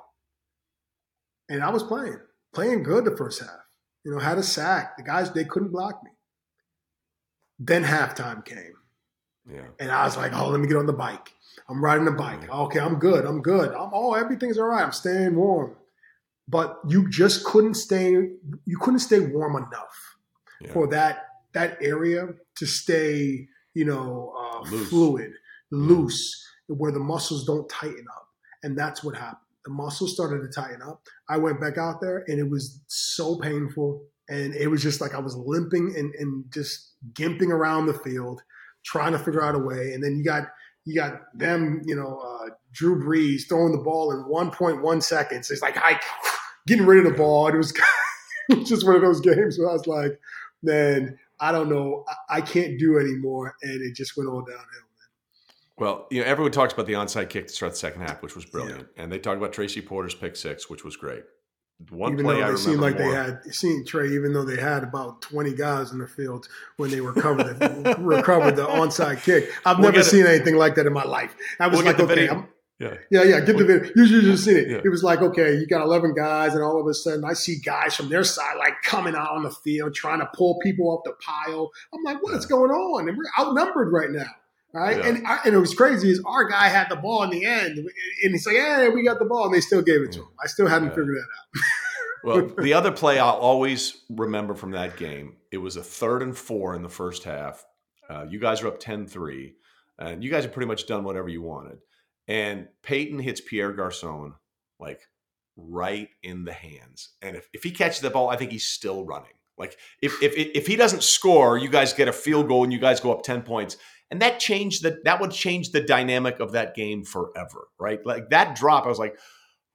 And I was playing, playing good the first half. You know, had a sack. The guys, they couldn't block me. Then halftime came. Yeah. And I was like, oh, let me get on the bike. I'm riding the bike. Okay, I'm good. I'm good. I'm, oh, everything's all right. I'm staying warm. But you just couldn't stay. You couldn't stay warm enough Yeah. for that that area to stay, you know, uh, Loose. fluid, loose, where the muscles don't tighten up. And that's what happened. The muscles started to tighten up. I went back out there, and it was so painful. And it was just like I was limping and, and just gimping around the field, trying to figure out a way. And then you got you got them, you know, uh, Drew Brees throwing the ball in 1.1 seconds. It's like I getting rid of the ball. It was just one of those games where I was like, man, I don't know, I, I can't do anymore. And it just went all downhill. Well, you know, everyone talks about the onside kick to start the second half, which was brilliant, and they talked about Tracy Porter's pick six, which was great. One even play though I they seemed like more. they had seen Trey, even though they had about 20 guys in the field when they recovered the, recovered the onside kick. I've We'll never get it. seen anything like that in my life. I was We'll like, okay, video. I'm, Yeah. Yeah, yeah, get the video. You should just seen it. Yeah. It was like, okay, you got 11 guys, and all of a sudden I see guys from their side like coming out on the field, trying to pull people off the pile. I'm like, what is going on? And we're outnumbered right now. Right. Yeah. And, I, and it was crazy is our guy had the ball in the end, and he's like, hey, we got the ball, and they still gave it to him. I still haven't Yeah. figured that out. Well, the other play I'll always remember from that game, it was a third and four in the first half. Uh, you guys are up 10 3, and you guys have pretty much done whatever you wanted. And Peyton hits Pierre Garcon like right in the hands. And if, if he catches the ball, I think he's still running. Like if, if if he doesn't score, you guys get a field goal and you guys go up 10 points. And that changed the that would change the dynamic of that game forever, right? Like that drop, I was like,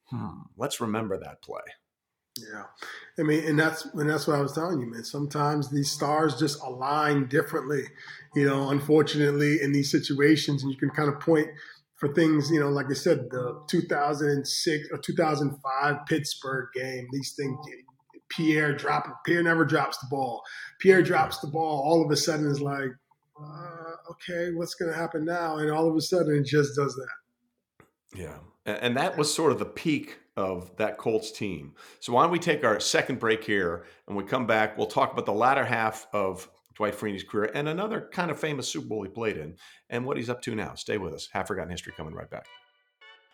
hmm, let's remember that play. Yeah, I mean, and that's and that's what I was telling you, man. Sometimes these stars just align differently, you know. Unfortunately, in these situations, and you can kind of point for things, you know, like I said, the 2006 or 2005 Pittsburgh game. These things, Pierre drop, Pierre never drops the ball. Pierre drops the ball. All of a sudden, is like, uh, okay, what's going to happen now? And all of a sudden, it just does that. Yeah, and that was sort of the peak of that Colts team. So why don't we take our second break here and we come back, we'll talk about the latter half of Dwight Freeney's career and another kind of famous Super Bowl he played in and what he's up to now. Stay with us. Half Forgotten History coming right back.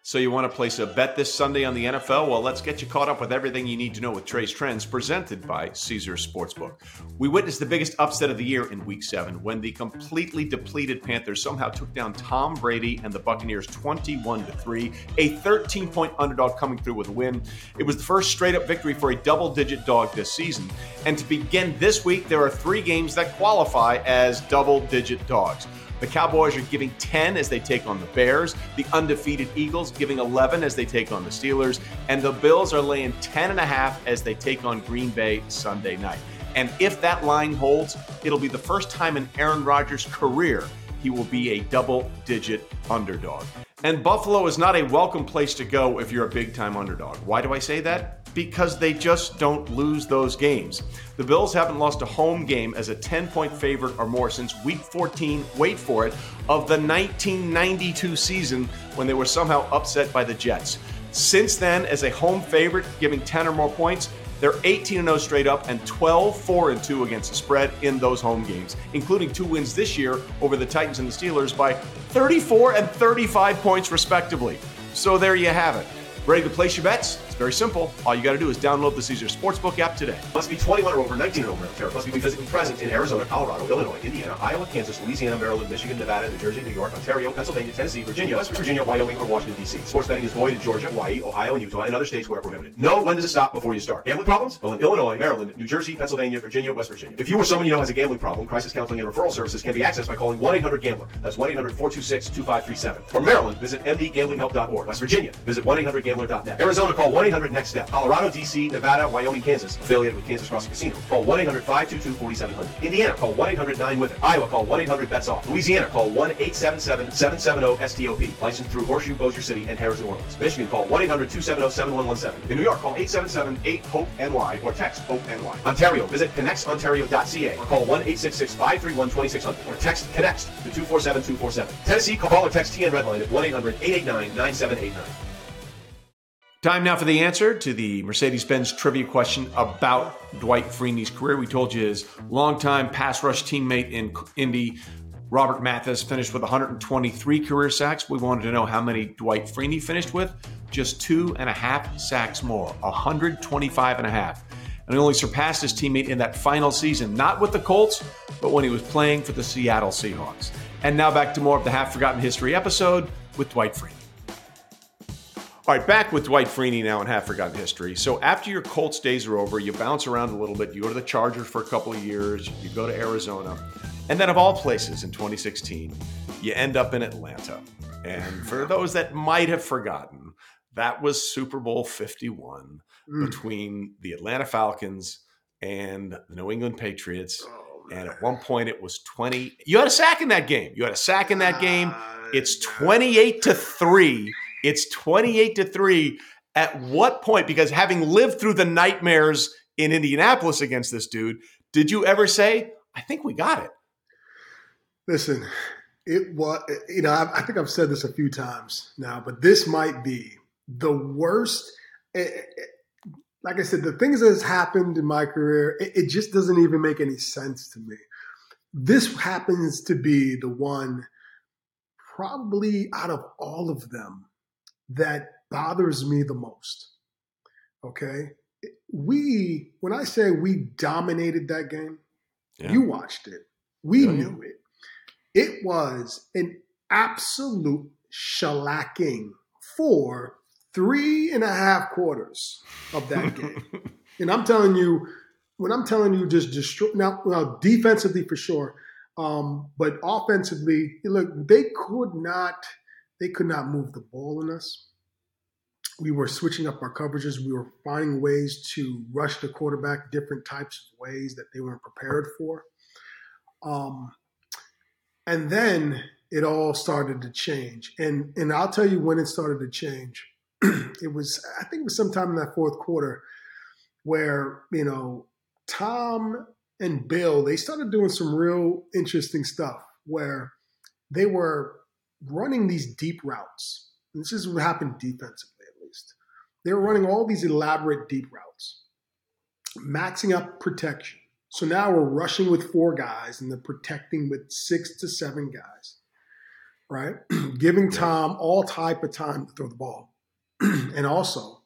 So you want to place a bet this Sunday on the NFL? Well, let's get you caught up with everything you need to know with Trace Trends, presented by Caesars Sportsbook. We witnessed the biggest upset of the year in Week 7 when the completely depleted Panthers somehow took down Tom Brady and the Buccaneers 21 to 3, a 13-point underdog coming through with a win. It was the first straight-up victory for a double-digit dog this season. And to begin this week, there are 3 games that qualify as double-digit dogs. The Cowboys are giving 10 as they take on the Bears. The undefeated Eagles giving 11 as they take on the Steelers. And the Bills are laying 10 and a half as they take on Green Bay Sunday night. And if that line holds, it'll be the first time in Aaron Rodgers' career he will be a double digit underdog. And Buffalo is not a welcome place to go if you're a big time underdog. Why do I say that? because they just don't lose those games. The Bills haven't lost a home game as a 10 point favorite or more since week 14, wait for it, of the 1992 season when they were somehow upset by the Jets. Since then, as a home favorite, giving 10 or more points, they're 18 0 straight up and 12 4 2 against the spread in those home games, including two wins this year over the Titans and the Steelers by 34 and 35 points, respectively. So there you have it. Ready to place your bets? It's very simple. All you got to do is download the Caesar Sportsbook app today. Must be 21 or over, 19 or over, Ontario. Must be physically present in Arizona, Colorado, Illinois, Indiana, Iowa, Kansas, Louisiana, Maryland, Michigan, Nevada, New Jersey, New York, Ontario, Pennsylvania, Tennessee, Virginia, West Virginia, Wyoming, or Washington, D.C. Sports betting is void in Georgia, Hawaii, Ohio, and Utah, and other states where prohibited. Know when does it stop before you start. Gambling problems? Well, in Illinois, Maryland, New Jersey, Pennsylvania, Virginia, West Virginia. If you or someone you know has a gambling problem, crisis counseling and referral services can be accessed by calling 1-800-GAMBLER. That's 1-800-426-2537. For Maryland, visit mdgamblinghelp.org. West Virginia, visit 1-800-GAMBLER.net. Arizona, call 1 800 Next Step. Colorado, DC, Nevada, Wyoming, Kansas, affiliated with Kansas Crossing Casino. Call 1 800 522 4700. Indiana, call 1 800 9 with it. Iowa, call 1 800 bets off. Louisiana, call 1 877 770 STOP. Licensed through Horseshoe, Bossier City, and Harrah's, New Orleans. Michigan, call 1 800 270 7117. In New York, call 877 8 HOPE NY or text HOPE NY. Ontario, visit connexontario.ca or call 1 866 531 2600 or text CONNEXT to 247 247. Tennessee, call or text TN Redline at 1 800 889 9789. Time now for the answer to the Mercedes Benz trivia question about Dwight Freeney's career. We told you his longtime pass rush teammate in Indy, Robert Mathis, finished with 123 career sacks. We wanted to know how many Dwight Freeney finished with. Just two and a half sacks more, 125 and a half. And he only surpassed his teammate in that final season, not with the Colts, but when he was playing for the Seattle Seahawks. And now back to more of the Half Forgotten History episode with Dwight Freeney. All right, back with Dwight Freeney now in Half Forgotten History. So after your Colts days are over, you bounce around a little bit. You go to the Chargers for a couple of years. You go to Arizona. And then, of all places, in 2016, you end up in Atlanta. And for those that might have forgotten, that was Super Bowl 51 mm. between the Atlanta Falcons and the New England Patriots. Oh, and at one point, it was 20. You had a sack in that game. You had a sack in that game. It's 28 to 3 it's 28 to 3. At what point, because having lived through the nightmares in Indianapolis against this dude, did you ever say, I think we got it? Listen, it was, you know, I, I think I've said this a few times now, but this might be the worst. Eh, it, eh, like I said, the things that has happened in my career, it, it just doesn't even make any sense to me. This happens to be the one, probably out of all of them, that bothers me the most. Okay. We, when I say we dominated that game, yeah. you watched it. We yeah, knew it. It was an absolute shellacking for three and a half quarters of that game. and I'm telling you, when I'm telling you just destroy now, defensively for sure, Um, but offensively, look, they could not they could not move the ball on us. We were switching up our coverages. We were finding ways to rush the quarterback different types of ways that they weren't prepared for. Um, and then it all started to change. And and I'll tell you when it started to change. it was I think it was sometime in that fourth quarter where, you know, Tom and Bill, they started doing some real interesting stuff where they were running these deep routes. And this is what happened defensively, at least. They were running all these elaborate deep routes, maxing up protection. So now we're rushing with four guys and they're protecting with six to seven guys, right? Giving Tom all type of time to throw the ball. and also,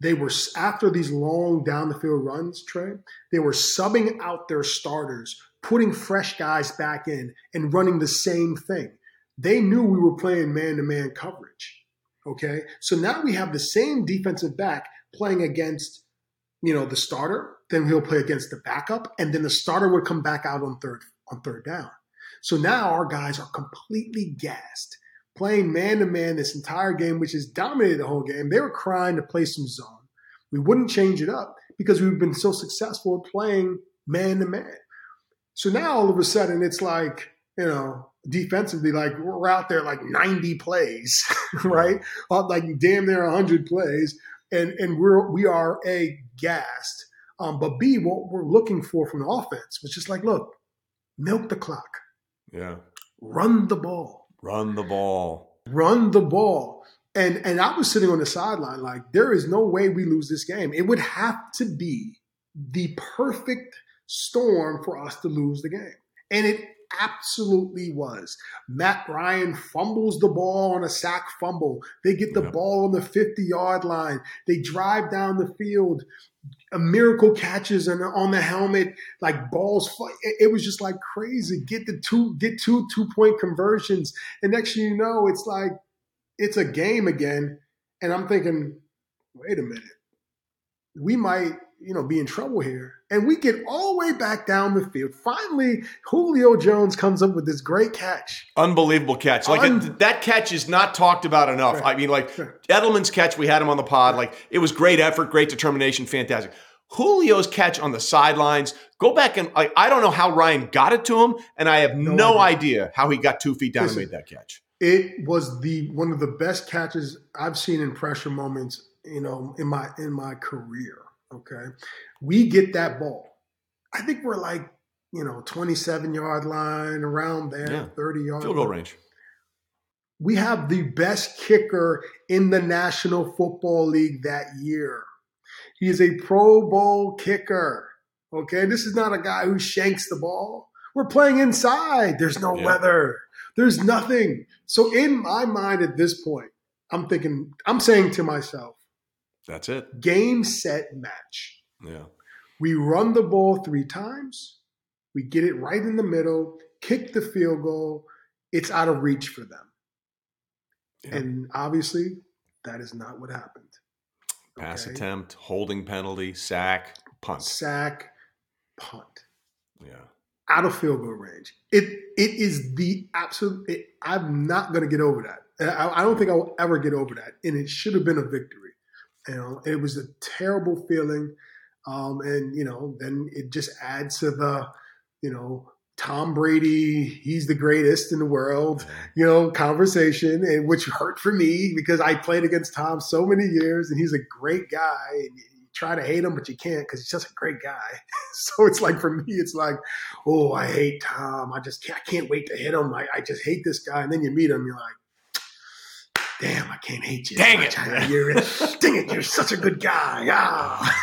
they were after these long down the field runs, Trey, they were subbing out their starters, putting fresh guys back in and running the same thing. They knew we were playing man to man coverage. Okay. So now we have the same defensive back playing against, you know, the starter, then he'll play against the backup, and then the starter would come back out on third on third down. So now our guys are completely gassed, playing man to man this entire game, which has dominated the whole game. They were crying to play some zone. We wouldn't change it up because we've been so successful at playing man to man. So now all of a sudden it's like, you know, defensively, like we're out there like 90 plays, right? Like damn near 100 plays. And, and we're, we are A, gassed. Um, but B, what we're looking for from the offense was just like, look, milk the clock. Yeah. Run the ball. Run the ball. Run the ball. And and I was sitting on the sideline like there is no way we lose this game. It would have to be the perfect storm for us to lose the game. And it absolutely was. Matt Ryan fumbles the ball on a sack fumble. They get the ball on the 50 yard line. They drive down the field. A miracle catches and on the helmet, like balls. It was just like crazy. Get the two, get two two point conversions, and next thing you know, it's like it's a game again. And I'm thinking, wait a minute, we might you know, be in trouble here. And we get all the way back down the field. Finally, Julio Jones comes up with this great catch. Unbelievable catch. Like Un- it, that catch is not talked about enough. Right. I mean, like sure. Edelman's catch, we had him on the pod. Right. Like it was great effort, great determination, fantastic. Julio's catch on the sidelines. Go back and I, I don't know how Ryan got it to him, and I have no, no idea. idea. how he got two feet down Listen, and made that catch. It was the one of the best catches I've seen in pressure moments, you know, in my in my career. Okay. We get that ball. I think we're like, you know, 27 yard line around there, yeah. 30 yard field goal range. We have the best kicker in the National Football League that year. He is a Pro Bowl kicker. Okay. This is not a guy who shanks the ball. We're playing inside. There's no yeah. weather. There's nothing. So in my mind at this point, I'm thinking, I'm saying to myself, that's it. Game, set, match. Yeah. We run the ball three times. We get it right in the middle, kick the field goal. It's out of reach for them. Yeah. And obviously, that is not what happened. Pass okay? attempt, holding penalty, sack, punt. Sack, punt. Yeah. Out of field goal range. It it is the absolute. It, I'm not going to get over that. I, I don't think I will ever get over that. And it should have been a victory. You know, it was a terrible feeling. Um, and, you know, then it just adds to the, you know, Tom Brady, he's the greatest in the world, you know, conversation, and which hurt for me because I played against Tom so many years and he's a great guy. And you try to hate him, but you can't because he's just a great guy. so it's like for me, it's like, oh, I hate Tom. I just can't, I can't wait to hit him. I, I just hate this guy. And then you meet him, you're like, damn, I can't hate you. Dang it. You're, dang it, you're such a good guy. Ah.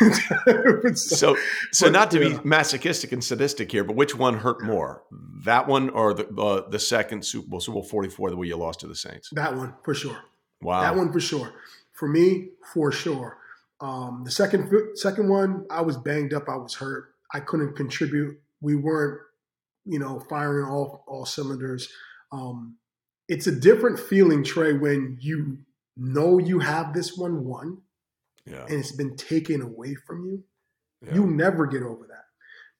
so, so not to be masochistic and sadistic here, but which one hurt more? That one or the uh, the second Super Bowl, Super Bowl 44, the way you lost to the Saints? That one, for sure. Wow. That one for sure. For me, for sure. Um, the second second one, I was banged up. I was hurt. I couldn't contribute. We weren't, you know, firing all all cylinders. Um, it's a different feeling, Trey, when you know you have this one won yeah. and it's been taken away from you. Yeah. You never get over that.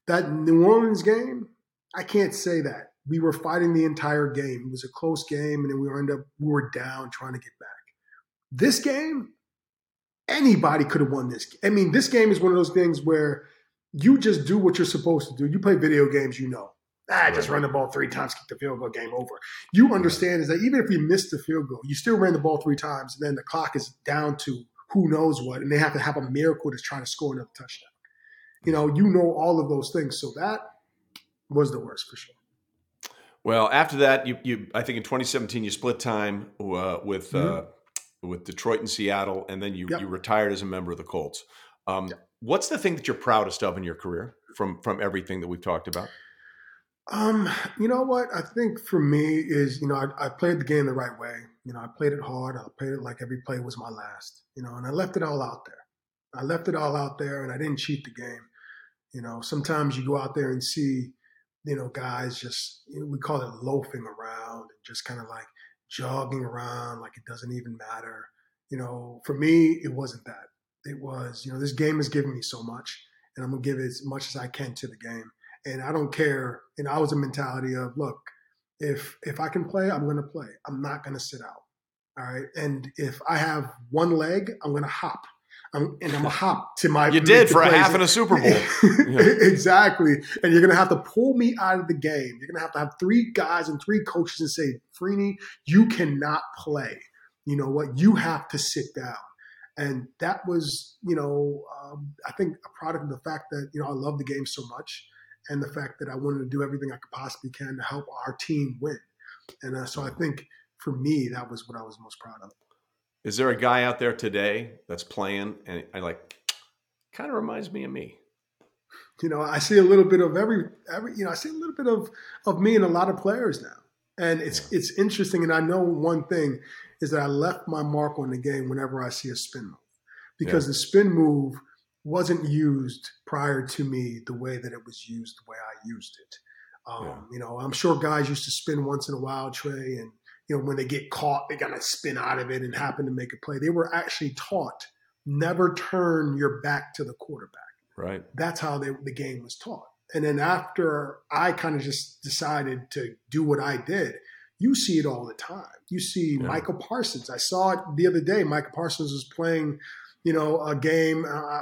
That New Orleans game, I can't say that. We were fighting the entire game. It was a close game, and then we ended up we were down trying to get back. This game, anybody could have won this. I mean, this game is one of those things where you just do what you're supposed to do. You play video games, you know. Ah, just run the ball three times, kick the field goal, game over. You understand is that even if you miss the field goal, you still ran the ball three times, and then the clock is down to who knows what, and they have to have a miracle to try to score another touchdown. You know, you know all of those things. So that was the worst for sure. Well, after that, you, you I think in 2017 you split time uh, with mm-hmm. uh, with Detroit and Seattle, and then you yep. you retired as a member of the Colts. Um, yep. What's the thing that you're proudest of in your career from from everything that we've talked about? Um, you know what? I think for me is, you know, I, I, played the game the right way. You know, I played it hard. I played it like every play was my last, you know, and I left it all out there. I left it all out there and I didn't cheat the game. You know, sometimes you go out there and see, you know, guys just, you know, we call it loafing around and just kind of like jogging around like it doesn't even matter. You know, for me, it wasn't that. It was, you know, this game has given me so much and I'm going to give as much as I can to the game and I don't care. And I was a mentality of, look, if if I can play, I'm going to play. I'm not going to sit out. All right. And if I have one leg, I'm going to hop. I'm, and I'm a hop to my. You did for a half in a Super Bowl. yeah. exactly. And you're going to have to pull me out of the game. You're going to have to have three guys and three coaches and say, Freeney, you cannot play. You know what? You have to sit down. And that was, you know, um, I think a product of the fact that, you know, I love the game so much and the fact that I wanted to do everything I could possibly can to help our team win. And uh, so I think for me, that was what I was most proud of. Is there a guy out there today that's playing and I like kind of reminds me of me? You know, I see a little bit of every every you know, I see a little bit of of me in a lot of players now. And it's yeah. it's interesting and I know one thing is that I left my mark on the game whenever I see a spin move. Because yeah. the spin move wasn't used prior to me the way that it was used the way I used it. Um, yeah. You know, I'm sure guys used to spin once in a while, Trey, and you know when they get caught, they gotta spin out of it and happen to make a play. They were actually taught never turn your back to the quarterback. Right. That's how they, the game was taught. And then after I kind of just decided to do what I did, you see it all the time. You see yeah. Micah Parsons. I saw it the other day. Michael Parsons was playing, you know, a game. Uh,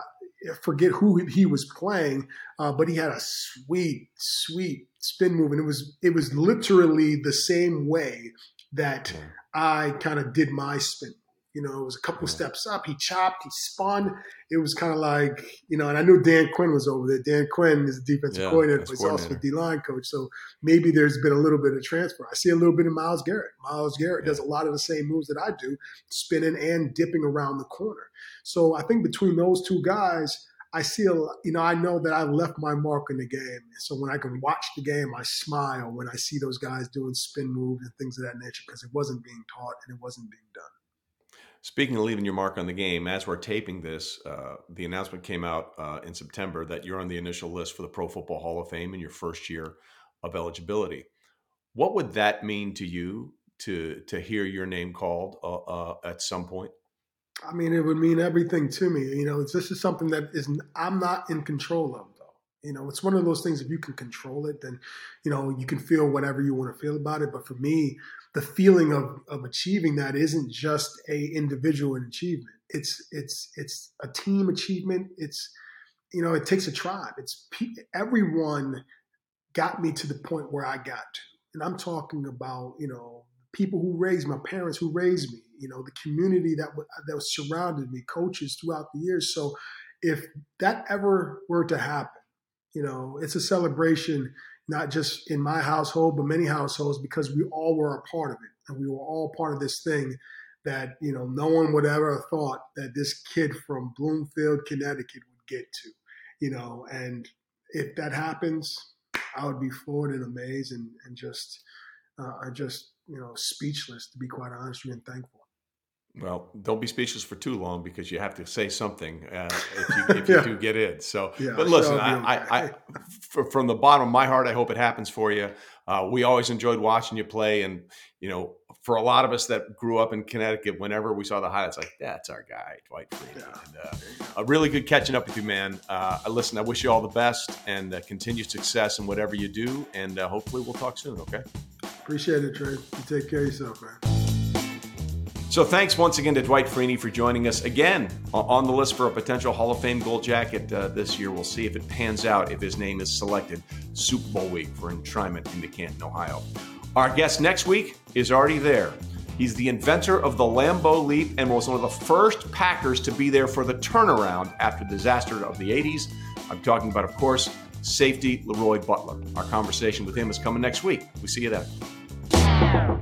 forget who he was playing, uh, but he had a sweet, sweet spin move, and it was it was literally the same way that I kind of did my spin. You know, it was a couple steps up. He chopped, he spun. It was kind of like, you know, and I knew Dan Quinn was over there. Dan Quinn is a defensive yeah, coordinator, but he's also a D line coach. So maybe there's been a little bit of transfer. I see a little bit of Myles Garrett. Myles Garrett yeah. does a lot of the same moves that I do, spinning and dipping around the corner. So I think between those two guys, I see a, you know, I know that I left my mark in the game. So when I can watch the game, I smile when I see those guys doing spin moves and things of that nature because it wasn't being taught and it wasn't being done. Speaking of leaving your mark on the game, as we're taping this, uh, the announcement came out uh, in September that you're on the initial list for the Pro Football Hall of Fame in your first year of eligibility. What would that mean to you to to hear your name called uh, uh at some point? I mean, it would mean everything to me. You know, this is something that is I'm not in control of. You know, it's one of those things. If you can control it, then you know you can feel whatever you want to feel about it. But for me, the feeling of of achieving that isn't just a individual achievement. It's it's it's a team achievement. It's you know, it takes a tribe. It's everyone got me to the point where I got to, and I'm talking about you know people who raised my parents who raised me. You know, the community that that surrounded me, coaches throughout the years. So if that ever were to happen you know, it's a celebration, not just in my household, but many households because we all were a part of it. And we were all part of this thing that, you know, no one would ever have thought that this kid from Bloomfield, Connecticut would get to, you know, and if that happens, I would be floored and amazed and, and just, uh, just, you know, speechless to be quite honest with you and thankful. Well, don't be speechless for too long because you have to say something uh, if you, if you yeah. do get in. So, yeah, but listen, I, I, I from the bottom of my heart, I hope it happens for you. Uh, we always enjoyed watching you play, and you know, for a lot of us that grew up in Connecticut, whenever we saw the highlights, like that's our guy, Dwight. Yeah. And, uh, a really good catching up with you, man. Uh, listen, I wish you all the best and uh, continued success in whatever you do, and uh, hopefully we'll talk soon. Okay. Appreciate it, Trey. You take care of yourself, man. So thanks once again to Dwight Freeney for joining us again on the list for a potential Hall of Fame gold jacket uh, this year. We'll see if it pans out if his name is selected Super Bowl week for enshrinement into Canton, Ohio. Our guest next week is already there. He's the inventor of the Lambeau Leap and was one of the first Packers to be there for the turnaround after the disaster of the 80s. I'm talking about, of course, safety LeRoy Butler. Our conversation with him is coming next week. We see you then.